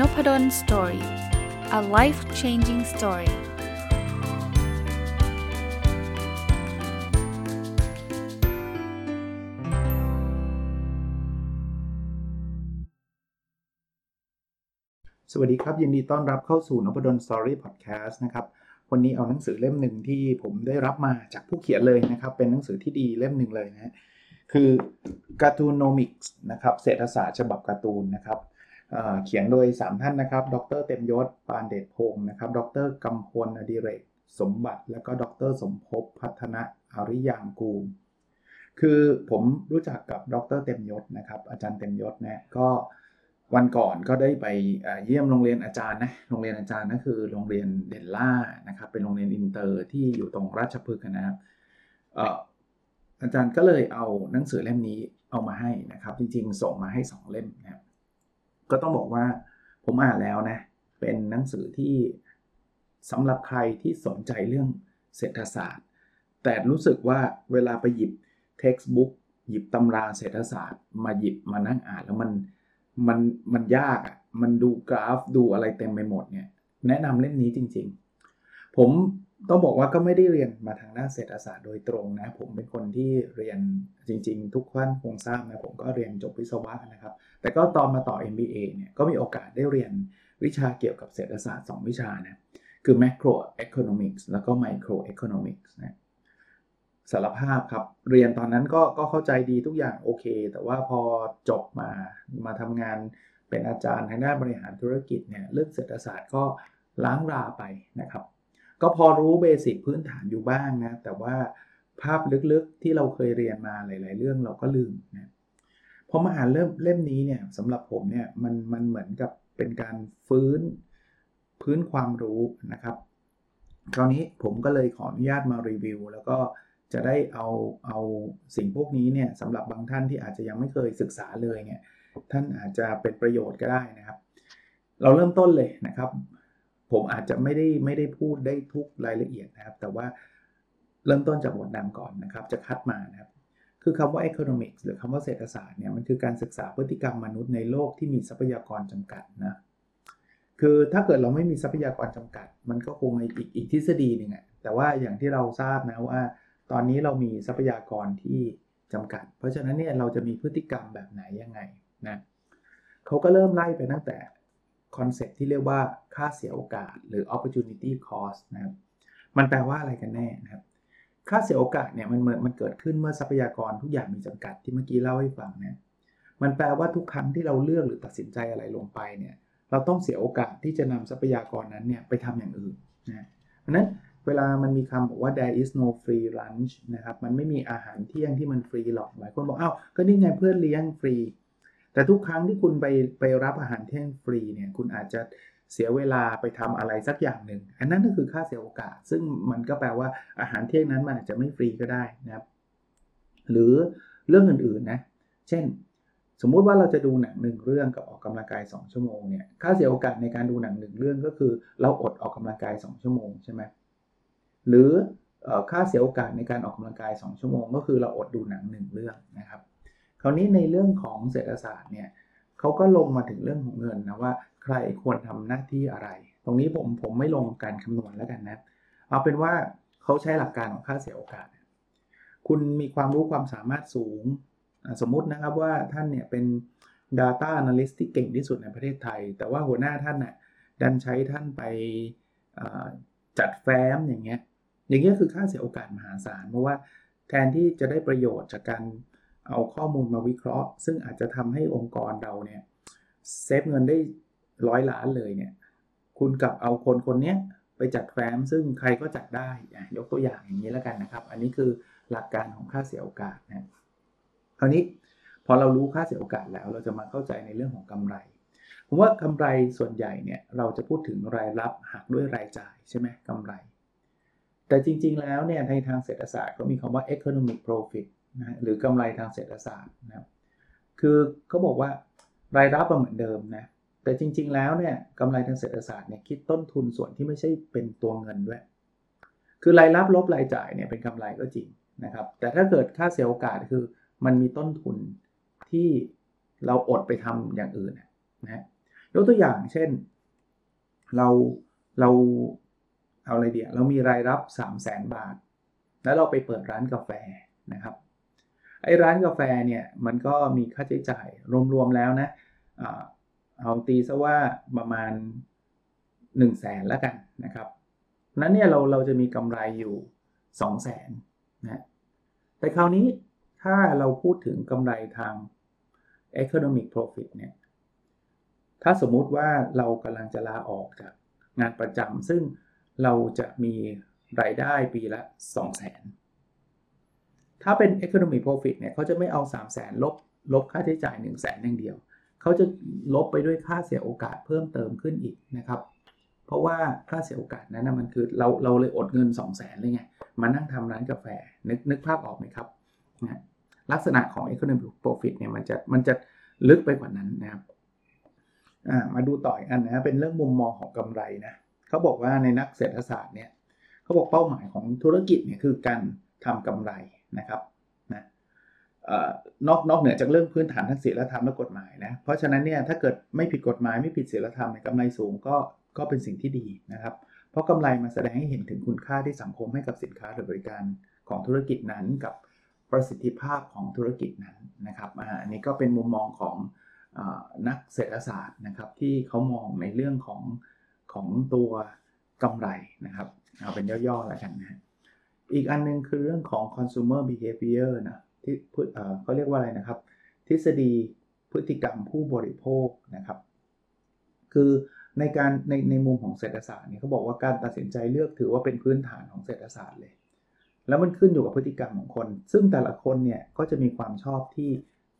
Nopadol Story a life changing story สวัสดีครับ ยินดีต้อนรับเข้าสู่นพดล Story Podcast นะครับ วันนี้เอาหนังสือเล่มหนึ่งที่ผมได้รับมาจากผู้เขียนเลยนะครับ เป็นหนังสือที่ดีเล่มหนึ่งเลยนะคือCartoonomics นะครับเศรษฐศาสตร์ฉบับการ์ตูนนะครับ เขียนโดย 3 ท่านนะครับ ดรเต็มยศ ปานเดชพงศ์นะครับ ดรกำพลอดิเรก สมบัติ แล้วก็ดรสมภพพัฒนอริยางกูล คือผมรู้จักกับดรเต็มยศนะครับ อาจารย์เต็มยศเนี่ยก็วันก่อนก็ได้ไปเยี่ยมโรงเรียนอาจารย์นะ โรงเรียนอาจารย์นั่นคือโรงเรียน Denla นะครับ เป็นโรงเรียนอินเตอร์ที่อยู่ตรงราชพฤกษ์นะครับอาจารย์ก็เลยเอาหนังสือเล่มนี้เอามาให้นะครับ จริงๆ ส่งมาให้ 2 เล่มนะครับ ก็ต้องบอกว่าผมอ่านแล้วนะ เป็นหนังสือที่สำหรับใครที่สนใจเรื่องเศรษฐศาสตร์ แต่รู้สึกว่าเวลาไปหยิบ textbook หยิบตำราเศรษฐศาสตร์ มาหยิบมานั่งอ่านแล้วมันมันมันยากอะ มันดูกราฟดูอะไรเต็มไปหมดเนี่ย แนะนำเล่มนี้จริง ๆ ผม ต้องบอกว่าก็ไม่ได้เรียนมาทางด้านเศรษฐศาสตร์โดยตรงนะ ผมเป็นคนที่เรียนจริง ๆ ทุกท่านคงทราบนะผมก็เรียนจบวิศวะนะครับ แต่ก็ตอนมาต่อ MBA เนี่ยก็มีโอกาสได้เรียนวิชาเกี่ยวกับเศรษฐศาสตร์ 2 วิชานะคือ macro economics แล้วก็ micro economics นะสารภาพครับ เรียนตอนนั้นก็ก็เข้าใจดีทุกอย่างโอเค แต่ว่าพอจบมามาทำงานเป็นอาจารย์ทางด้านบริหารธุรกิจเนี่ยเรื่องเศรษฐศาสตร์ก็ล้างราไปนะครับ ก็พอรู้เบสิกพื้นฐานอยู่บ้างนะ แต่ว่าภาพลึกๆที่เราเคยเรียนมาหลาย ๆ เรื่องเราก็ลืมนะพอมาอ่านเริ่มเล่มนี้เนี่ยสำหรับผมเนี่ยมันมันเหมือนกับเป็นการฟื้นพื้นความรู้นะครับ คราวนี้ผมก็เลยขออนุญาตมารีวิว แล้วก็จะได้เอาเอาสิ่งพวกนี้เนี่ยสำหรับบางท่านที่อาจจะยังไม่เคยศึกษาเลยเนี่ยท่านอาจจะเป็นประโยชน์ก็ได้นะครับ เราเริ่มต้นเลยนะครับ ผมอาจจะไม่ได้ไม่ได้พูดได้ทุกรายละเอียดนะครับ แต่ว่าเริ่มต้นจากบทนำก่อนนะครับ จะคัดมานะครับ คือคำว่า economics หรือคำว่าเศรษฐศาสตร์เนี่ยมันคือการศึกษาพฤติกรรมมนุษย์ในโลกที่มีทรัพยากรจำกัดนะคือถ้าเกิดเราไม่มีทรัพยากรจำกัด มันก็คงอีกอีกทฤษฎีหนึ่งอะแต่ว่าอย่างที่เราทราบนะว่า ตอนนี้เรามีทรัพยากรที่จำกัด เพราะฉะนั้นเนี่ยเราจะมีพฤติกรรมแบบไหนยังไงนะเขาก็เริ่มไล่ไปตั้งแต่ concept ที่เรียกว่าค่าเสียโอกาส หรือ opportunity cost นะครับมันแปลว่าอะไรกันแน่นะครับ ค่าเสียโอกาสเนี่ยมันมันเกิดขึ้นเมื่อทรัพยากรทุกอย่างมีจำกัดที่เมื่อกี้เล่าให้ฟังนะมันแปลว่าทุกครั้งที่เราเลือกหรือตัดสินใจอะไรลงไปเนี่ยเราต้องเสียโอกาสที่จะนำทรัพยากรนั้นเนี่ยไปทำอย่างอื่นนะเพราะนั้นเวลามันมีคำบอกว่า there is no free lunch นะครับ มันไม่มีอาหารเที่ยงที่มันฟรีหรอก หลายคนบอกอ้าว ก็นี่ไงเพื่อนเลี้ยงฟรี แต่ทุกครั้งที่คุณไปไปรับอาหารเที่ยงฟรีเนี่ยคุณอาจจะเสียเวลาไปทำอะไรสักอย่างหนึ่ง อันนั้นก็คือค่าเสียโอกาส ซึ่งมันก็แปลว่าอาหารเที่ยงนั้นมันอาจจะไม่ฟรีก็ได้นะครับ หรือเรื่องอื่นๆนะ เช่น สมมุติว่าเราจะดูหนังหนึ่งเรื่องกับออกกำลังกาย 2 ชั่วโมงเนี่ย ค่าเสียโอกาสในการดูหนังหนึ่งเรื่องก็คือ เราอดออกกำลังกาย 2 ชั่วโมงใช่ไหมหรือค่าเสียโอกาสในการออกกำลังกาย 2 ชั่วโมง ก็คือเราอดดูหนังหนึ่งเรื่อง คราวนี้ในเรื่องของเศรษฐศาสตร์เนี่ยเขาก็ลงมาถึงเรื่องของเงินนะว่าใครควรทำหน้าที่อะไร ตรงนี้ผมผมไม่ลงการคำนวณแล้วกันนะเอาเป็นว่าเขาใช้หลักการของค่าเสียโอกาส คุณมีความรู้ความสามารถสูง สมมุตินะครับว่าท่านเนี่ยเป็น Data Analyst ที่เก่งที่สุดในประเทศไทย แต่ว่าหัวหน้าท่านน่ะดันใช้ท่านไปจัดแฟ้มอย่างเงี้ยอย่างเงี้ยคือค่าเสียโอกาสมหาศาลเพราะว่าแทนที่จะได้ประโยชน์จากการ เอาข้อมูลมาวิเคราะห์ ซึ่งอาจจะทำให้องค์กรเราเนี่ยเซฟเงินได้ร้อยล้านเลยเนี่ยคุณกับเอาคนคนนี้ไปจัดแฟ้มซึ่งใครก็จัดได้ยกตัวอย่างอย่างนี้แล้วกันนะครับ อันนี้คือหลักการของค่าเสียโอกาสนะคราวนี้พอเรารู้ค่าเสียโอกาสแล้วเราจะมาเข้าใจในเรื่องของกำไรผมว่ากำไรส่วนใหญ่เนี่ยเราจะพูดถึงรายรับหักด้วยรายจ่ายใช่ไหมกำไร แต่จริงๆแล้วเนี่ยในทางเศรษฐศาสตร์ก็มีคำว่า economic profit นะหรือกำไรทางเศรษฐศาสตร์นะครับคือเขาบอกว่ารายรับเหมือนเดิมนะแต่จริง ๆ แล้วเนี่ยกำไรทางเศรษฐศาสตร์เนี่ยคิดต้นทุนส่วนที่ไม่ใช่เป็นตัวเงินด้วย คือรายรับลบรายจ่ายเนี่ยเป็นกำไรก็จริงนะครับ แต่ถ้าเกิดค่าเสียโอกาสคือมันมีต้นทุนที่เราอดไปทำอย่างอื่นนะยยกตัวอย่างเช่น เราเราเอาอะไรเดียเรามีรายรับ 3 0 0แสนบาท แล้วเราไปเปิดร้านกาแฟนะครับ ไอ้ร้านกาแฟเนี่ยมันก็มีค่าใช้จ่ายรวมๆแล้วนะเอาตีซะว่าประมาณ1 0 0 0 0แสนแล้วกันนะครับนั้นเนี่ยเราเราจะมีกำไรอยู่2 0 0แสนนะแต่คราวนี้ถ้าเราพูดถึงกำไรทาง economic profit เนี่ยถ้าสมมุติว่าเรากำลังจะลาออกจากงานประจำซึ่งเราจะมีรายได้ปีละ 2 0 0แสน ถ้าเป็น economic profit เนี่ยเขาจะไม่เอา 3 0 0แสนลบลบค่าใช้จ่าย 1 0 0 0 0แสนอย่างเดียว เขาจะลบไปด้วยค่าเสียโอกาสเพิ่มเติมขึ้นอีกนะครับ เพราะว่าค่าเสียโอกาสนั้นนะมันคือเราเราเลยอดเงิน 2 0 0แสนเลยไง มานั่งทำร้านกาแฟ นึกนึกภาพออกไหมครับนะลักษณะของ economic profit เนี่ยมันจะมันจะลึกไปกว่านั้นนะครับมาดูต่ออีกอันนะเป็นเรื่องมุมมองของกำไรนะเขาบอกว่าในนักเศรษฐศาสตร์เนี่ยเขาบอกเป้าหมายของธุรกิจเนี่ยคือการทำกำไร นะครับนะนอกนอกเหนือจากเรื่องพื้นฐานทางศีลธรรมและกฎหมายนะ เพราะฉะนั้นเนี่ยถ้าเกิดไม่ผิดกฎหมายไม่ผิดศีลธรรมในกำไรสูงก็ก็เป็นสิ่งที่ดีนะครับ เพราะกำไรมาแสดงให้เห็นถึงคุณค่าที่สังคมให้กับสินค้าหรือบริการของธุรกิจนั้นกับประสิทธิภาพของธุรกิจนั้นนะครับอันนี้ก็เป็นมุมมองของอนักเศรษฐศาสตร์นะครับที่เขามองในเรื่องของของตัวกำไรนะครับ เอาเป็นย่อๆแล้วกันนะ อีกอันนึงคือเรื่องของ consumer behavior นะที่เขาเรียกว่าอะไรนะครับ ทฤษฎีพฤติกรรมผู้บริโภคนะครับ คือในการในในมุมของเศรษฐศาสตร์เนี่ยเขาบอกว่าการตัดสินใจเลือกถือว่าเป็นพื้นฐานของเศรษฐศาสตร์เลย แล้วมันขึ้นอยู่กับพฤติกรรมของคน ซึ่งแต่ละคนเนี่ยก็จะมีความชอบที่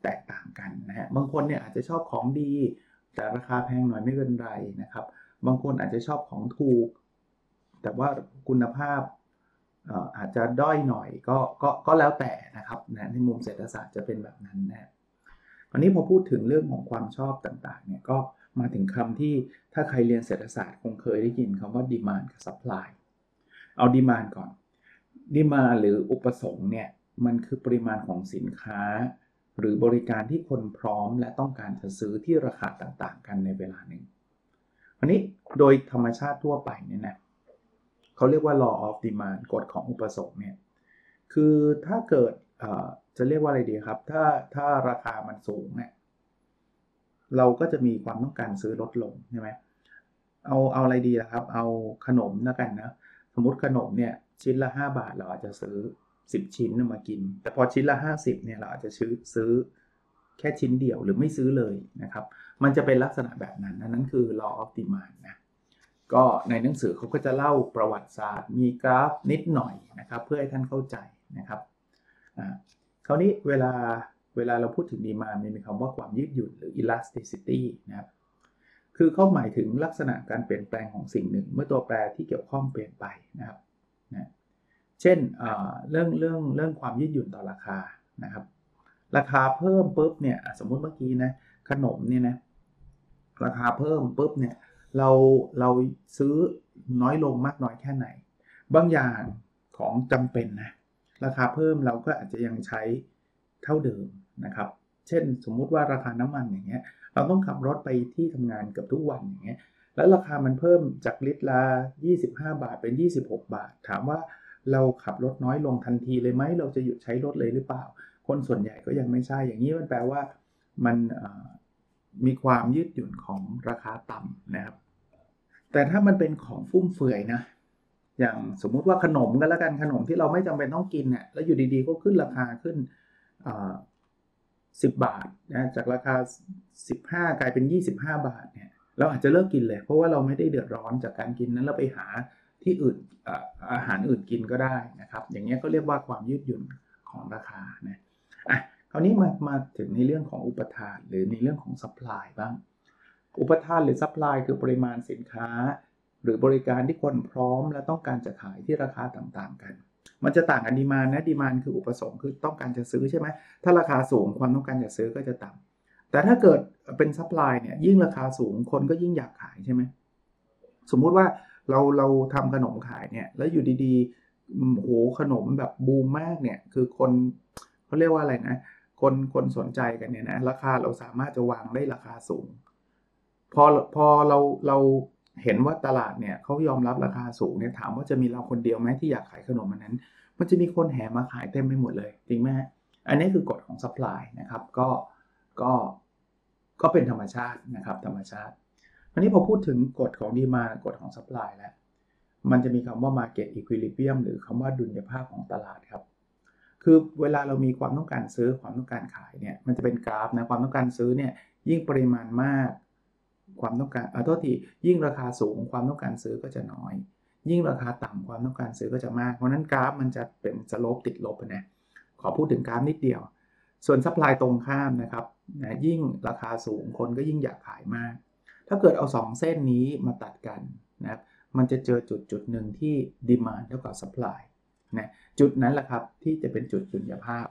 แตกต่างกันนะฮะบางคนเนี่ยอาจจะชอบของดี แต่ราคาแพงหน่อยไม่เป็นไรนะครับ บางคนอาจจะชอบของถูก แต่ว่าคุณภาพ อาจจะด้อยหน่อยก็ก็ก็แล้วแต่นะครับนะในมุมเศรษฐศาสตร์จะเป็นแบบนั้นนะวันนี้พอพูดถึงเรื่องของความชอบต่างๆเนี่ยก็มาถึงคำที่ถ้าใครเรียนเศรษฐศาสตร์คงเคยได้ยินคำว่า demand กับ supply เอา demand ก่อน demand หรืออุปสงค์เนี่ยมันคือปริมาณของสินค้า หรือบริการที่คนพร้อมและต้องการจะซื้อที่ราคาต่างๆ กันในเวลาหนึ่งวันนี้โดยธรรมชาติทั่วไปเนี่ยนะ เขาเรียกว่า law of demand กฎของอุปสงค์เนี่ย คือถ้าเกิดจะเรียกว่าอะไรดีครับ ถ้าถ้าราคามันสูงเนี่ย เราก็จะมีความต้องการซื้อลดลงใช่ไหมเอาเอาอะไรดีล่ะครับ เอาขนมนะกันนะ สมมติขนมเนี่ยชิ้นละ 5 บาทเราอาจจะซื้อ 10 ชิ้นมากิน แต่พอชิ้นละ 50เนี่ยเราอาจจะซื้อซื้อแค่ชิ้นเดียวหรือไม่ซื้อเลยนะครับ มันจะเป็นลักษณะแบบนั้น นั่นคือ law of demand นะ ก็ในหนังสือเขาก็จะเล่าประวัติศาสตร์ มีกราฟนิดหน่อยนะครับ เพื่อให้ท่านเข้าใจนะครับคราวนี้เวลาเวลาเราพูดถึงดีมามันมีคำว่าความยืดหยุ่นหรือ elasticity นะครับคือเขาหมายถึงลักษณะการเปลี่ยนแปลงของสิ่งหนึ่ง เมื่อตัวแปรที่เกี่ยวข้องเปลี่ยนไปนะครับนะเช่นเรื่องเรื่องเรื่องความยืดหยุ่นต่อราคานะครับ ราคาเพิ่มปุ๊บเนี่ยสมมุติเมื่อกี้นะขนมเนี่ยนะราคาเพิ่มปุ๊บเนี่ย เราเราซื้อน้อยลงมากน้อยแค่ไหน บางอย่างของจำเป็นนะราคาเพิ่มเราก็อาจจะยังใช้เท่าเดิมนะครับ เช่นสมมุติว่าราคาน้ำมันอย่างเงี้ยเราต้องขับรถไปที่ทำงานเกือบทุกวันอย่างเงี้ยแล้วราคามันเพิ่มจากลิตรละ 25 บาทเป็น 26 บาท ถามว่าเราขับรถน้อยลงทันทีเลยไหมเราจะหยุดใช้รถเลยหรือเปล่า คนส่วนใหญ่ก็ยังไม่ใช่ อย่างนี้มันแปลว่ามันมีความยืดหยุ่นของราคาต่ำนะครับ แต่ถ้ามันเป็นของฟุ่มเฟือยนะ อย่างสมมุติว่าขนมกันแล้วกันขนมที่เราไม่จำเป็นต้องกินเนี่ยแล้วอยู่ดีๆก็ขึ้นราคาขึ้นสิบบาทนะจากราคา 15 กลายเป็น 25 บาทเนี่ยเราอาจจะเลิกกินเลยเพราะว่าเราไม่ได้เดือดร้อนจากการกินนั้นเราไปหาที่อื่นอาหารอื่นกินก็ได้นะครับ อย่างเงี้ยก็เรียกว่าความยืดหยุ่นของราคานะอะคราวนี้มามาถึงในเรื่องของอุปทานหรือในเรื่องของ supply บ้าง อุปทานหรือ supply คือปริมาณสินค้า หรือบริการที่คนพร้อม และต้องการจะขายที่ราคาต่างๆกัน มันจะต่างกัน demand นะ demand คืออุปสงค์คือต้องการจะซื้อใช่ไหมถ้าราคาสูงความต้องการจะซื้อก็จะต่ำแต่ถ้าเกิดเป็น supply เนี่ยยิ่งราคาสูงคนก็ยิ่งอยากขายใช่ไหมสมมุติว่าเราเราทำขนมขายเนี่ยแล้วอยู่ดีๆโหขนมแบบบูมมากเนี่ยคือคนเขาเรียกว่าอะไรนะคนคนสนใจกันเนี่ยนะราคาเราสามารถจะวางได้ราคาสูง พอพอเราเราเห็นว่าตลาดเนี่ยเขายอมรับราคาสูงเนี่ยถามว่าจะมีเราคนเดียวไหมที่อยากขายขนมอันนั้น มันจะมีคนแห่มาขายเต็มไปหมดเลย จริงไหมอันนี้คือกฎของ supply นะครับก็ก็ก็เป็นธรรมชาตินะครับธรรมชาติอันนี้พอพูดถึงกฎของดีมากฎของ supply แล้วมันจะมีคำว่า market equilibrium หรือคำว่าดุลยภาพของตลาดครับคือเวลาเรามีความต้องการซื้อความต้องการขายเนี่ยมันจะเป็นกราฟนะความต้องการซื้อเนี่ยยิ่งปริมาณมาก ความต้องการเอาโทษทียิ่งราคาสูงความต้องการซื้อก็จะน้อย ยิ่งราคาต่ำความต้องการซื้อก็จะมาก เพราะนั้นกราฟมันจะเป็น slope ติดลบนะขอพูดถึงกราฟนิดเดียว ส่วน supply ตรงข้ามนะครับนะยิ่งราคาสูงคนก็ยิ่งอยากขายมาก ถ้าเกิดเอา 2 เส้นนี้มาตัดกันนะครับมันจะเจอจุดจุดหนึ่งที่ demand เท่ากับ supply นะจุดนั้นแหละครับที่จะเป็นจุดดุลยภาพ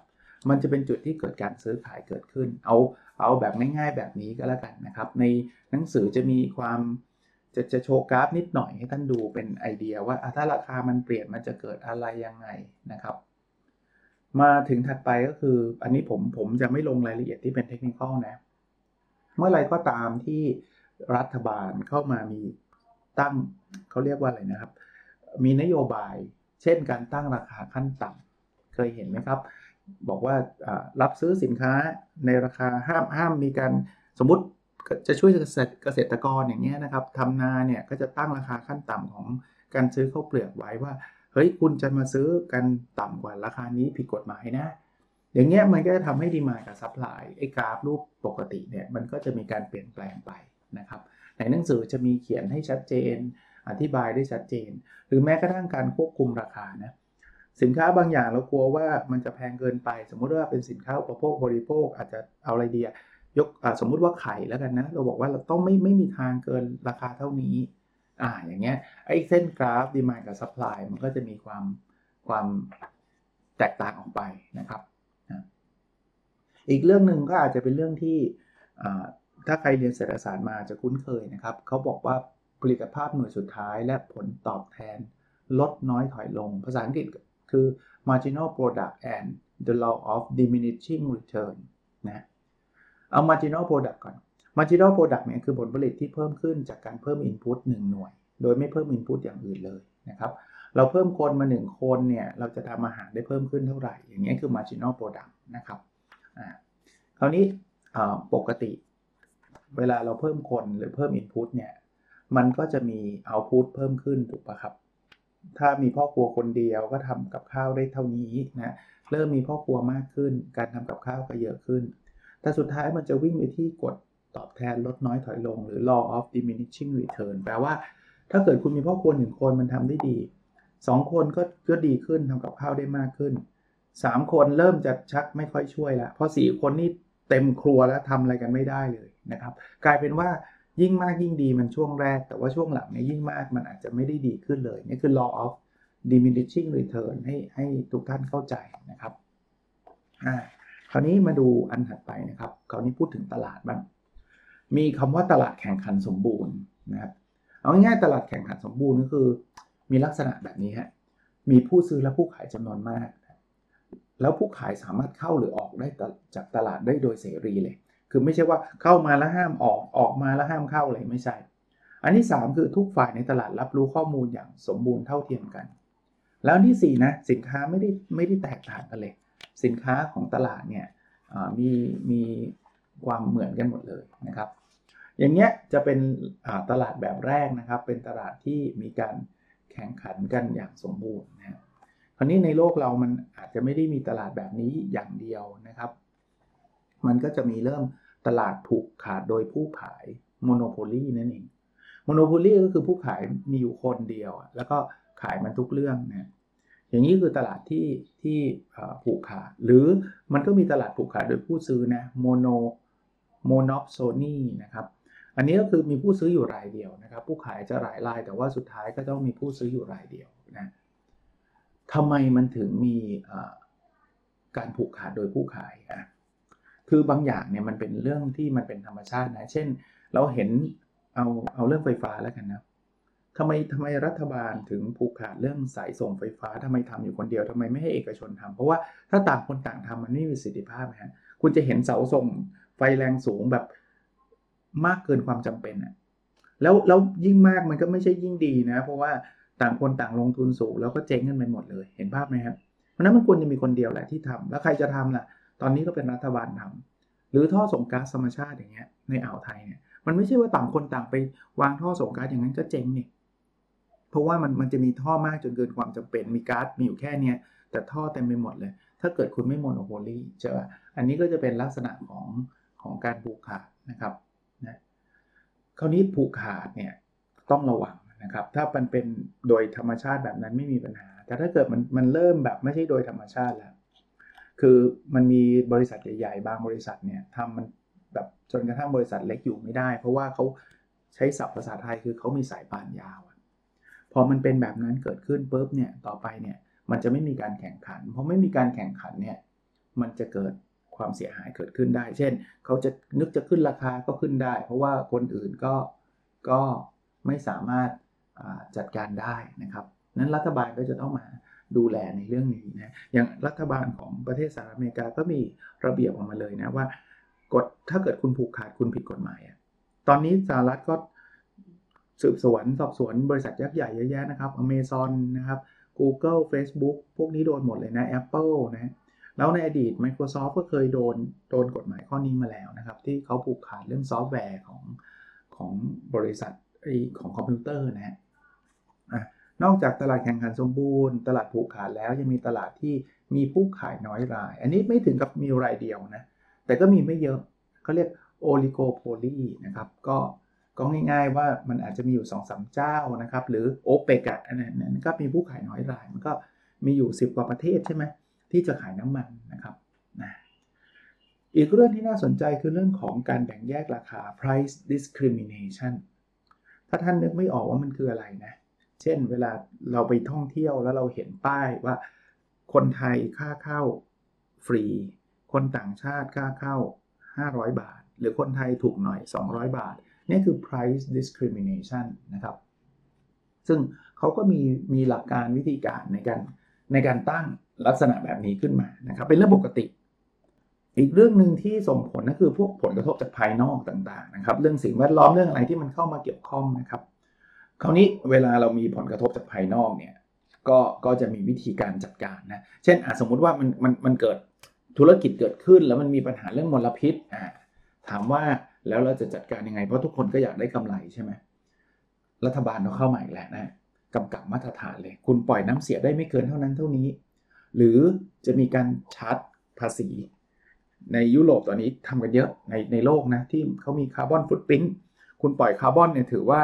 มันจะเป็นจุดที่เกิดการซื้อขายเกิดขึ้น เอา เอาแบบง่ายๆแบบนี้ก็แล้วกันนะครับ ในหนังสือจะมีความจะจะโชว์กราฟนิดหน่อยให้ท่านดูเป็นไอเดียว่าถ้าราคามันเปลี่ยนมันจะเกิดอะไรยังไงนะครับ มาถึงถัดไปก็คือ อันนี้ผมผมจะไม่ลงรายละเอียดที่เป็นเทคนิคนะ เมื่อไรก็ตามที่รัฐบาลเข้ามามีตั้งเขาเรียกว่าอะไรนะครับ มีนโยบาย เช่นการตั้งราคาขั้นต่ำเคยเห็นไหมครับ บอกว่ารับซื้อสินค้าในราคาห้ามห้ามมีการสมมติจะช่วยเกษตรกรอย่างเงี้ยนะครับทำนาเนี่ยก็จะตั้งราคาขั้นต่ำของการซื้อข้าวเปลือกไว้ว่าเฮ้ยคุณจะมาซื้อกันต่ำกว่าราคานี้ผิดกฎหมายนะ อย่างเงี้ยมันก็จะทำให้ demand กับ supply ไอ้กราฟรูปปกติเนี่ยมันก็จะมีการเปลี่ยนแปลงไปนะครับในหนังสือจะมีเขียนให้ชัดเจน อธิบายได้ชัดเจน หรือแม้กระทั่งการควบคุมราคานะ สินค้าบางอย่างเรากลัวว่ามันจะแพงเกินไป สมมุติว่าเป็นสินค้าอุปโภคบริโภคอาจจะเอาอะไรดียกสมมุติว่าไข่แล้วกันนะเราบอกว่าเราต้องไม่ไม่มีทางเกินราคาเท่านี้อ่าอย่างเงี้ยไอ้เส้นกราฟ demand กับ supply มันก็จะมีความความแตกต่างออกไปนะครับอีกเรื่องหนึ่งก็อาจจะเป็นเรื่องที่ถ้าใครเรียนเศรษฐศาสตร์มาจะคุ้นเคยนะครับเขาบอกว่าผลิตภาพหน่วยสุดท้ายและผลตอบแทนลดน้อยถอยลง ภาษาอังกฤษ คือ marginal product and the law of diminishing return นะเอา marginal product ก่อน marginal product เนี่ยคือผลผลิตที่เพิ่มขึ้นจากการเพิ่ม input 1 หน่วย โดยไม่เพิ่ม input อย่างอื่นเลยนะครับ เราเพิ่มคนมา 1 คนเนี่ยเราจะทำอาหารได้เพิ่มขึ้นเท่าไหร่ อย่างนี้คือ marginal product นะครับอ่าคราวนี้ปกติ เวลาเราเพิ่มคนหรือเพิ่ม Input เนี่ยมันก็จะมี Output เพิ่มขึ้นถูกปะครับ ถ้ามีพ่อครัวคนเดียวก็ทำกับข้าวได้เท่านี้นะเริ่มมีพ่อครัวมากขึ้น การทำกับข้าวก็เยอะขึ้น แต่สุดท้ายมันจะวิ่งไปที่กฎตอบแทนลดน้อยถอยลง หรือ law of diminishing return แปลว่า ถ้าเกิดคุณมีพ่อครัวหนึ่งคนมันทำได้ดี 2 คนก็ก็ดีขึ้นทำกับข้าวได้มากขึ้น 3 คนเริ่มจะชักไม่ค่อยช่วยแล้วเพราะ4คนนี่เต็มครัวแล้วทำอะไรกันไม่ได้เลยนะครับ กลายเป็นว่า ยิ่งมากยิ่งดีมันช่วงแรก แต่ว่าช่วงหลังเนี่ยยิ่งมากมันอาจจะไม่ได้ดีขึ้นเลย นี่คือ law of diminishing return ให้ให้ทุกท่านเข้าใจนะครับอ่าคราวนี้มาดูอันถัดไปนะครับ คราวนี้พูดถึงตลาดบ้าง มีคำว่าตลาดแข่งขันสมบูรณ์นะครับ เอาง่ายๆตลาดแข่งขันสมบูรณ์ก็คือ มีลักษณะแบบนี้ฮะ มีผู้ซื้อและผู้ขายจำนวนมาก แล้วผู้ขายสามารถเข้าหรือออกได้จากตลาดได้โดยเสรีเลย คือไม่ใช่ว่าเข้ามาแล้วห้ามออกออกมาแล้วห้ามเข้าอะไรไม่ใช่ อันที่ 3 คือทุกฝ่ายในตลาดรับรู้ข้อมูลอย่างสมบูรณ์เท่าเทียมกัน แล้วที่4นะสินค้าไม่ได้ไม่ได้แตกต่างกันเลย สินค้าของตลาดเนี่ยมีมีความเหมือนกันหมดเลยนะครับ อย่างเงี้ยจะเป็นตลาดแบบแรกนะครับ เป็นตลาดที่มีการแข่งขันกันอย่างสมบูรณ์นะคราวนี้ในโลกเรามันอาจจะไม่ได้มีตลาดแบบนี้อย่างเดียวนะครับ มันก็จะมีเริ่ม ตลาดผูกขาดโดยผู้ขาย monopoly นั่นเอง monopoly ก็คือผู้ขายมีอยู่คนเดียว แล้วก็ขายมันทุกเรื่องนะอย่างนี้คือตลาดที่ที่ผูกขาด หรือมันก็มีตลาดผูกขาดโดยผู้ซื้อนะ mono monopsony นะครับอันนี้ก็คือมีผู้ซื้ออยู่รายเดียวนะครับ ผู้ขายจะหลายราย แต่ว่าสุดท้ายก็ต้องมีผู้ซื้ออยู่รายเดียวนะทำไมมันถึงมีการผูกขาดโดยผู้ขายอะ คือบางอย่างเนี่ยมันเป็นเรื่องที่มันเป็นธรรมชาตินะ เช่น เราเห็นเอาเอาเรื่องไฟฟ้าแล้วกันนะทำไมทำไมรัฐบาลถึงผูกขาดเรื่องสายส่งไฟฟ้าทำไมทำอยู่คนเดียวทำไมไม่ให้เอกชนทำเพราะว่าถ้าต่างคนต่างทำมันไม่มีประสิทธิภาพนะฮะคุณจะเห็นเสาส่งไฟแรงสูงแบบมากเกินความจำเป็นอะแล้วแล้วยิ่งมากมันก็ไม่ใช่ยิ่งดีนะ เพราะว่าต่างคนต่างลงทุนสูงแล้วก็เจ๊งกันไปหมดเลยเห็นภาพไหมครับเพราะนั้นมันควรจะมีคนเดียวแหละที่ทำแล้วใครจะทำล่ะ ตอนนี้ก็เป็นรัฐบาลทำหรือท่อส่งก๊าซธรรมชาติอย่างเงี้ยในอ่าวไทยเนี่ยมันไม่ใช่ว่าต่างคนต่างไปวางท่อส่งก๊าซอย่างนั้นก็เจ๊งนี่เพราะว่ามันมันจะมีท่อมากจนเกินความจำเป็นมีก๊าซมีอยู่แค่เนี้ยแต่ท่อเต็มไปหมดเลย ถ้าเกิดคุณไม่โมโนโพลีใช่ป่ะอันนี้ก็จะเป็นลักษณะของของการผูกขาดนะครับนะคราวนี้ผูกขาดเนี่ยต้องระวังนะครับ ถ้ามันเป็นโดยธรรมชาติแบบนั้นไม่มีปัญหา แต่ถ้าเกิดมันมันเริ่มแบบไม่ใช่โดยธรรมชาติแล้ว คือมันมีบริษัทใหญ่ๆ บางบริษัทเนี่ยทำมันแบบจนกระทั่งบริษัทเล็กอยู่ไม่ได้ เพราะว่าเขาใช้ศัพท์ภาษาไทยคือเขามีสายปานยาวพอมันเป็นแบบนั้นเกิดขึ้นปุ๊บเนี่ยต่อไปเนี่ยมันจะไม่มีการแข่งขันเพราะไม่มีการแข่งขันเนี่ยมันจะเกิดความเสียหายเกิดขึ้นได้ เช่น เขาจะนึกจะขึ้นราคาก็ขึ้นได้ เพราะว่าคนอื่นก็ก็ไม่สามารถจัดการได้นะครับ นั้นรัฐบาลก็จะต้องมา ดูแลในเรื่องนี้นะอย่างรัฐบาลของประเทศสหรัฐอเมริกาก็มีระเบียบออกมาเลยนะว่ากฎถ้าเกิดคุณผูกขาดคุณผิดกฎหมายอะตอนนี้สหรัฐก็สืบสวนสอบสวนบริษัทยักษ์ใหญ่เยอะแยะนะครับ Amazon นะครับ Google Facebook พวกนี้โดนหมดเลยนะ Apple นะแล้วในอดีต Microsoft ก็เคยโดนโดนกฎหมายข้อนี้มาแล้วนะครับ ที่เขาผูกขาดเรื่องซอฟต์แวร์ของของบริษัทของคอมพิวเตอร์นะฮะ นอกจากตลาดแข่งขันสมบูรณ์ ตลาดผูกขาดแล้วยังมีตลาดที่มีผู้ขายน้อยราย อันนี้ไม่ถึงกับมีรายเดียวนะ แต่ก็มีไม่เยอะเขาเรียก oligopoly นะครับ ก็ก็ง่ายๆว่ามันอาจจะมีอยู่2อสเจ้านะครับ หรือโอเปกอะอันนั้นก็มีผู้ขายน้อยราย มันก็มีอยู่ 10 กว่าประเทศใช่ไหมที่จะขายน้ำมันนะครับนะอีกเรื่องที่น่าสนใจคือเรื่องของการแบ่งแยกราคา price discrimination ถ้าท่านนึกไม่ออกว่ามันคืออะไรนะเเช่น เวลาเราไปท่องเที่ยวแล้วเราเห็นป้ายว่า คนไทยค่าเข้าฟรี คนต่างชาติค่าเข้า 500 บาท หรือคนไทยถูกหน่อย 200 บาท นี่คือ price discrimination นะครับ ซึ่งเขาก็มีมีหลักการวิธีการในการในการตั้งลักษณะแบบนี้ขึ้นมานะครับเป็นเรื่องปกติ อีกเรื่องหนึ่งที่ส่งผลก็คือพวกผลกระทบจากภายนอกต่างๆนะครับ เรื่องสิ่งแวดล้อมเรื่องอะไรที่มันเข้ามาเกี่ยวข้องนะครับ คราวนี้เวลาเรามีผลกระทบจากภายนอกเนี่ยก็ก็จะมีวิธีการจัดการนะ เช่นสมมุติว่ามันมันมันเกิดธุรกิจเกิดขึ้น แล้วมันมีปัญหาเรื่องมลพิษอ่าถามว่าแล้วเราจะจัดการยังไง เพราะทุกคนก็อยากได้กำไรใช่ไหมรัฐบาลต้องเข้ามาอีกแล้วนะกำกับมาตรฐานเลย คุณปล่อยน้ำเสียได้ไม่เกินเท่านั้นเท่านี้ หรือจะมีการชาร์จภาษี ในยุโรปตอนนี้ทำกันเยอะในในโลกนะที่เขามีคาร์บอนฟุตปิ้นคุณปล่อยคาร์บอนเนี่ยถือว่า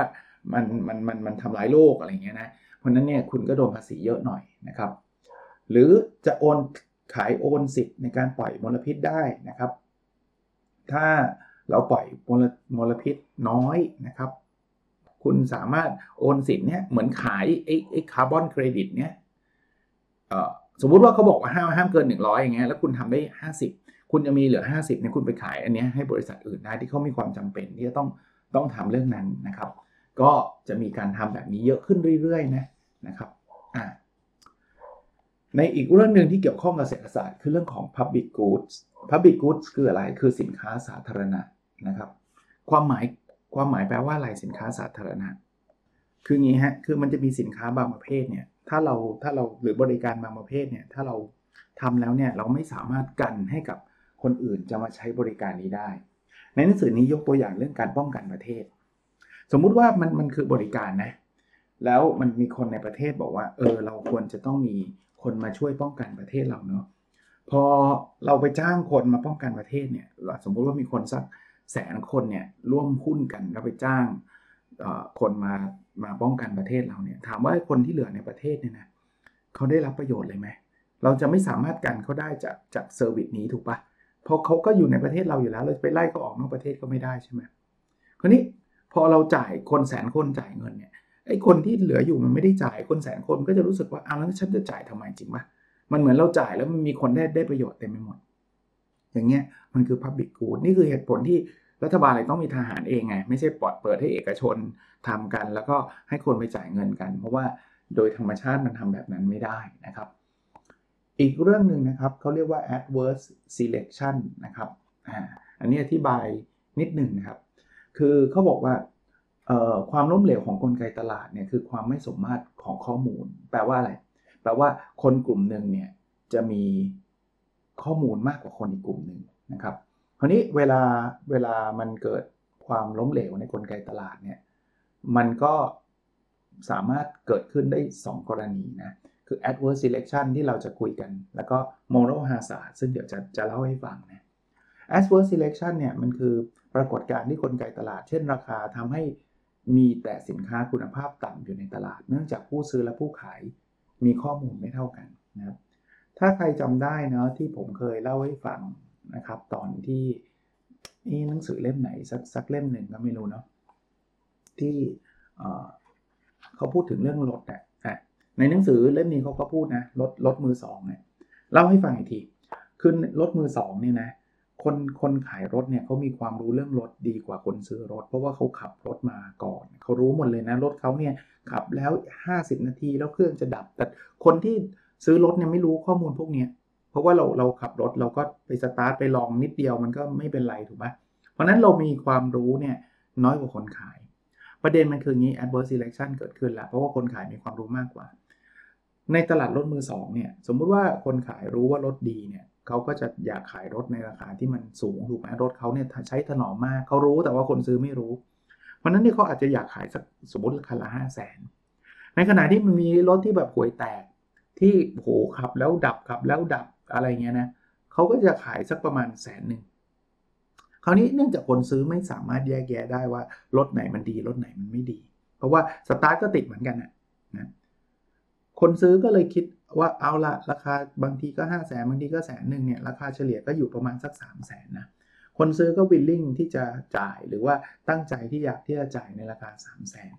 มันมันมันมันทำลายโลกอะไรเงี้ยนะเพราะนั้นเนี่ยคุณก็โดนภาษีเยอะหน่อยนะครับ หรือจะโอนขายโอนสิทธิ์ในการปล่อยมลพิษได้นะครับ ถ้าเราปล่อยมลมลพิษน้อยนะครับ คุณสามารถโอนสิทธิ์เนี่ยเหมือนขายไอ้ไอ้คาร์บอนเครดิตเนี่ยสมมุติว่าเขาบอกว่าห้ามห้ามเกิน 100อย่างเงี้ยแล้วคุณทำได้ 50 คุณจะมีเหลือ 50เนี่ยคุณไปขายอันนี้ให้บริษัทอื่นได้ที่เขามีความจำเป็นที่จะต้องต้องทำเรื่องนั้นนะครับ ก็จะมีการทำแบบนี้เยอะขึ้นเรื่อยๆนะนะครับอ่าในอีกเรื่องหนึ่งที่เกี่ยวข้องกับเศรษฐศาสตร์คือเรื่องของ public goods public goods คืออะไรคือสินค้าสาธารณะนะครับ ความหมายความหมายแปลว่าอะไรสินค้าสาธารณะ คืองี้ฮะคือมันจะมีสินค้าบางประเภทเนี่ยถ้าเราถ้าเราหรือบริการบางประเภทเนี่ยถ้าเราทำแล้วเนี่ยเราไม่สามารถกันให้กับคนอื่นจะมาใช้บริการนี้ได้ ในหนังสือนี้ยกตัวอย่างเรื่องการป้องกันประเทศ สมมุติว่ามันมันคือบริการนะ แล้วมันมีคนในประเทศบอกว่า เออ เราควรจะต้องมีคนมาช่วยป้องกันประเทศเราเนาะพอเราไปจ้างคนมาป้องกันประเทศเนี่ย สมมุติว่ามีคนสักแสนคนเนี่ยร่วมหุ้นกันแล้วไปจ้างคนมามาป้องกันประเทศเราเนี่ย ถามว่าคนที่เหลือในประเทศเนี่ยนะเขาได้รับประโยชน์เลยไหมเราจะไม่สามารถกันเขาได้จากจากเซอร์วิสนี้ถูกปะเพราะเขาก็อยู่ในประเทศเราอยู่แล้ว เราไปไล่เขาออกนอกประเทศก็ไม่ได้ใช่ไหมคราวนี้ พอเราจ่ายคนแสนคนจ่ายเงินเนี่ยไอ้คนที่เหลืออยู่มันไม่ได้จ่ายคนแสนคนก็จะรู้สึกว่าอ้าวแล้วฉันจะจ่ายทำไมจริงปะมันเหมือนเราจ่ายแล้วมันมีคนได้ได้ประโยชน์เต็มไปหมด อย่างเงี้ยมันคือ Public Good นี่คือเหตุผลที่รัฐบาลเลยต้องมีทหารเองไง ไม่ใช่ปล่อยเปิดให้เอกชนทำกัน แล้วก็ให้คนไปจ่ายเงินกัน เพราะว่าโดยธรรมชาติมันทำแบบนั้นไม่ได้นะครับ อีกเรื่องหนึ่งนะครับเขาเรียกว่า adverse selection นะครับอ่าอันนี้อธิบายนิดหนึ่งนะครับ คือเขาบอกว่าความล้มเหลวของกลไกตลาดเนี่ยคือความไม่สมมาตรของข้อมูล แปลว่าอะไร แปลว่าคนกลุ่มหนึ่งเนี่ยจะมีข้อมูลมากกว่าคนอีกกลุ่มหนึ่งนะครับคราวนี้เวลาเวลามันเกิดความล้มเหลวในกลไกตลาดเนี่ยมันก็สามารถเกิดขึ้นได้ 2 กรณีนะคือ adverse selection ที่เราจะคุยกัน แล้วก็ moral hazard ซึ่งเดี๋ยวจะจะเล่าให้ฟังนะ adverse selection เนี่ยมันคือปรากฏการณ์ที่กลไกตลาด เช่นราคาทำให้มีแต่สินค้าคุณภาพต่ำอยู่ในตลาด เนื่องจากผู้ซื้อและผู้ขายมีข้อมูลไม่เท่ากันนะครับ ถ้าใครจำได้นะที่ผมเคยเล่าให้ฟังนะครับ ตอนที่นี่หนังสือเล่มไหนสักสักเล่มหนึ่งก็ไม่รู้เนาะที่เขาพูดถึงเรื่องรถอะในหนังสือเล่มนี้เขาก็พูดนะรถรถมือสองเนี่ยเล่าให้ฟังอีกทีคือรถมือสองเนี่ยนะ คนคนขายรถเนี่ยเขามีความรู้เรื่องรถดีกว่าคนซื้อรถ เพราะว่าเขาขับรถมาก่อนเขารู้หมดเลยนะรถเขาเนี่ยขับแล้ว 50 นาทีแล้วเครื่องจะดับ แต่คนที่ซื้อรถเนี่ยไม่รู้ข้อมูลพวกนี้เพราะว่าเราเราขับรถเราก็ไปสตาร์ทไปลองนิดเดียวมันก็ไม่เป็นไรถูกไหมเพราะนั้นเรามีความรู้เนี่ยน้อยกว่าคนขาย ประเด็นมันคืองี้ adverse selection เกิดขึ้นแล้วเพราะว่าคนขายมีความรู้มากกว่า ในตลาดรถมือสองเนี่ยสมมุติว่าคนขายรู้ว่ารถดีเนี่ย เขาก็จะอยากขายรถในราคาที่มันสูงถูกไหมรถเขาเนี่ยใช้ถนอมมากเขารู้แต่ว่าคนซื้อไม่รู้ เพราะนั้นเนี่ยเขาอาจจะอยากขายสักสมมติราคาละห้าแสนในขณะที่มันมีรถที่แบบห่วยแตกที่โหขับแล้วดับขับแล้วดับอะไรเงี้ยนะเขาก็จะขายสักประมาณแสนหนึ่งคราวนี้เนื่องจากคนซื้อไม่สามารถแยกแยะได้ว่ารถไหนมันดีรถไหนมันไม่ดี เพราะว่าสตาร์ทก็ติดเหมือนกันนะนะ คนซื้อก็เลยคิดว่าเอาละราคาบางทีก็5้าแสนบางทีก็แสนหนึ่งเนี่ยราคาเฉลี่ยก็อยู่ประมาณสัก3ามแสนนะคนซื้อก็วิลลิ่งที่จะจ่ายหรือว่าตั้งใจที่อยากที่จะจ่ายในราคา3ามแสน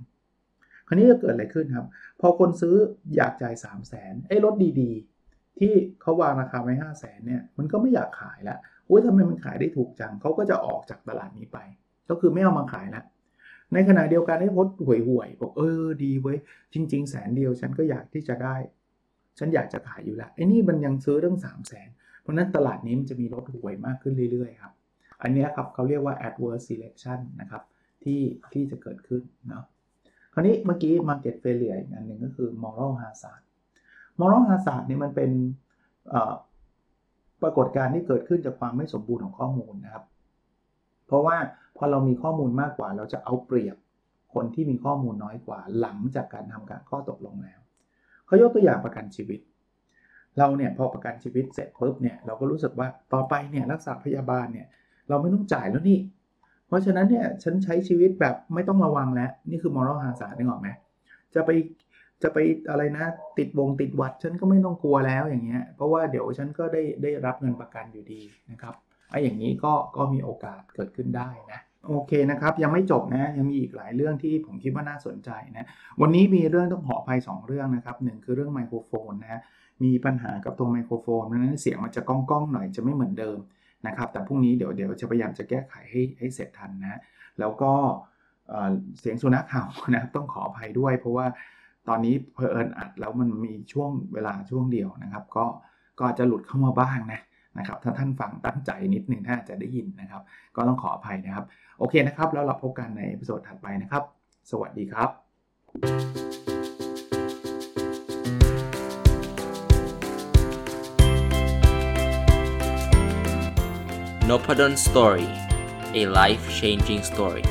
คราวนี้จะเกิดอะไรขึ้นครับ พอคนซื้ออยากจ่าย3ามแสนไอ้รถดีๆ ที่เขาวางราคาไว้5้าแสนเนี่ยมันก็ไม่อยากขายแล้วโอ้ยทำไมมันขายได้ถูกจังเขาก็จะออกจากตลาดนี้ไป ก็คือไม่เอามาขายแล้ว ในขณะเดียวกันให้พดห่วยห่วยบอกเออดีเว้ยจริง ๆ แสนเดียวฉันก็อยากที่จะได้ ฉันอยากจะขายอยู่ล้วไอ้นี่มันยังซื้อเรื่อง3 0 0แสนเพราะนั้นตลาดนี้มันจะมีรถหวยมากขึ้นเรื่อยๆครับอันนี้ครับเขาเรียกว่า adverse selection นะครับที่ที่จะเกิดขึ้นเนาะคราวนี้เมื่อกี้ market failure อีกอันหนึ่งก็คือ moral hazard moral hazard นี่มันเป็นปรากฏการณ์ที่เกิดขึ้นจากความไม่สมบูรณ์ของข้อมูลนะครับ เพราะว่า พอเรามีข้อมูลมากกว่า เราจะเอาเปรียบคนที่มีข้อมูลน้อยกว่า หลังจากการทำการข้อตกลงแล้วเขายกตัวอย่างประกันชีวิต เราเนี่ยพอประกันชีวิตเสร็จปุ๊บเนี่ยเราก็รู้สึกว่าต่อไปเนี่ยรักษาพยาบาลเนี่ยเราไม่ต้องจ่ายแล้วนี่ เพราะฉะนั้นเนี่ยฉันใช้ชีวิตแบบไม่ต้องระวังแล้ว นี่คือมอรัลฮาสาได้หรอไหมจะไปจะไปอะไรนะติดวงติดวัดฉันก็ไม่ต้องกลัวแล้วอย่างเงี้ยเพราะว่าเดี๋ยวฉันก็ได้ได้รับเงินประกันอยู่ดีนะครับ ไอ้อย่างนี้ก็ก็มีโอกาสเกิดขึ้นได้นะโอเคนะครับ ยังไม่จบนะ ยังมีอีกหลายเรื่องที่ผมคิดว่าน่าสนใจนะ วันนี้มีเรื่องต้องขออภัย 2 เรื่องนะครับหนึ่งคือเรื่องไมโครโฟนนะมีปัญหากับตัวไมโครโฟนนั้นเสียงมันจะก้องก้องหน่อยจะไม่เหมือนเดิมนะครับ แต่พรุ่งนี้เดี๋ยวเดี๋ยวจะพยายามจะแก้ไขให้ให้เสร็จทันนะ แล้วก็เสียงสุนัขเห่านะต้องขออภัยด้วย เพราะว่าตอนนี้เพอเอิญอัดแล้วมันมีช่วงเวลาช่วงเดียวนะครับ ก็ก็จะหลุดเข้ามาบ้างนะ นะครับถ้าท่านฟังตั้งใจนิดนึงถ้าจะได้ยินนะครับ ก็ต้องขออภัยนะครับ โอเคนะครับ แล้วเราพบกันในเอพิโซดถัดไปนะครับ สวัสดีครับ n o p a d o n Story a life changing story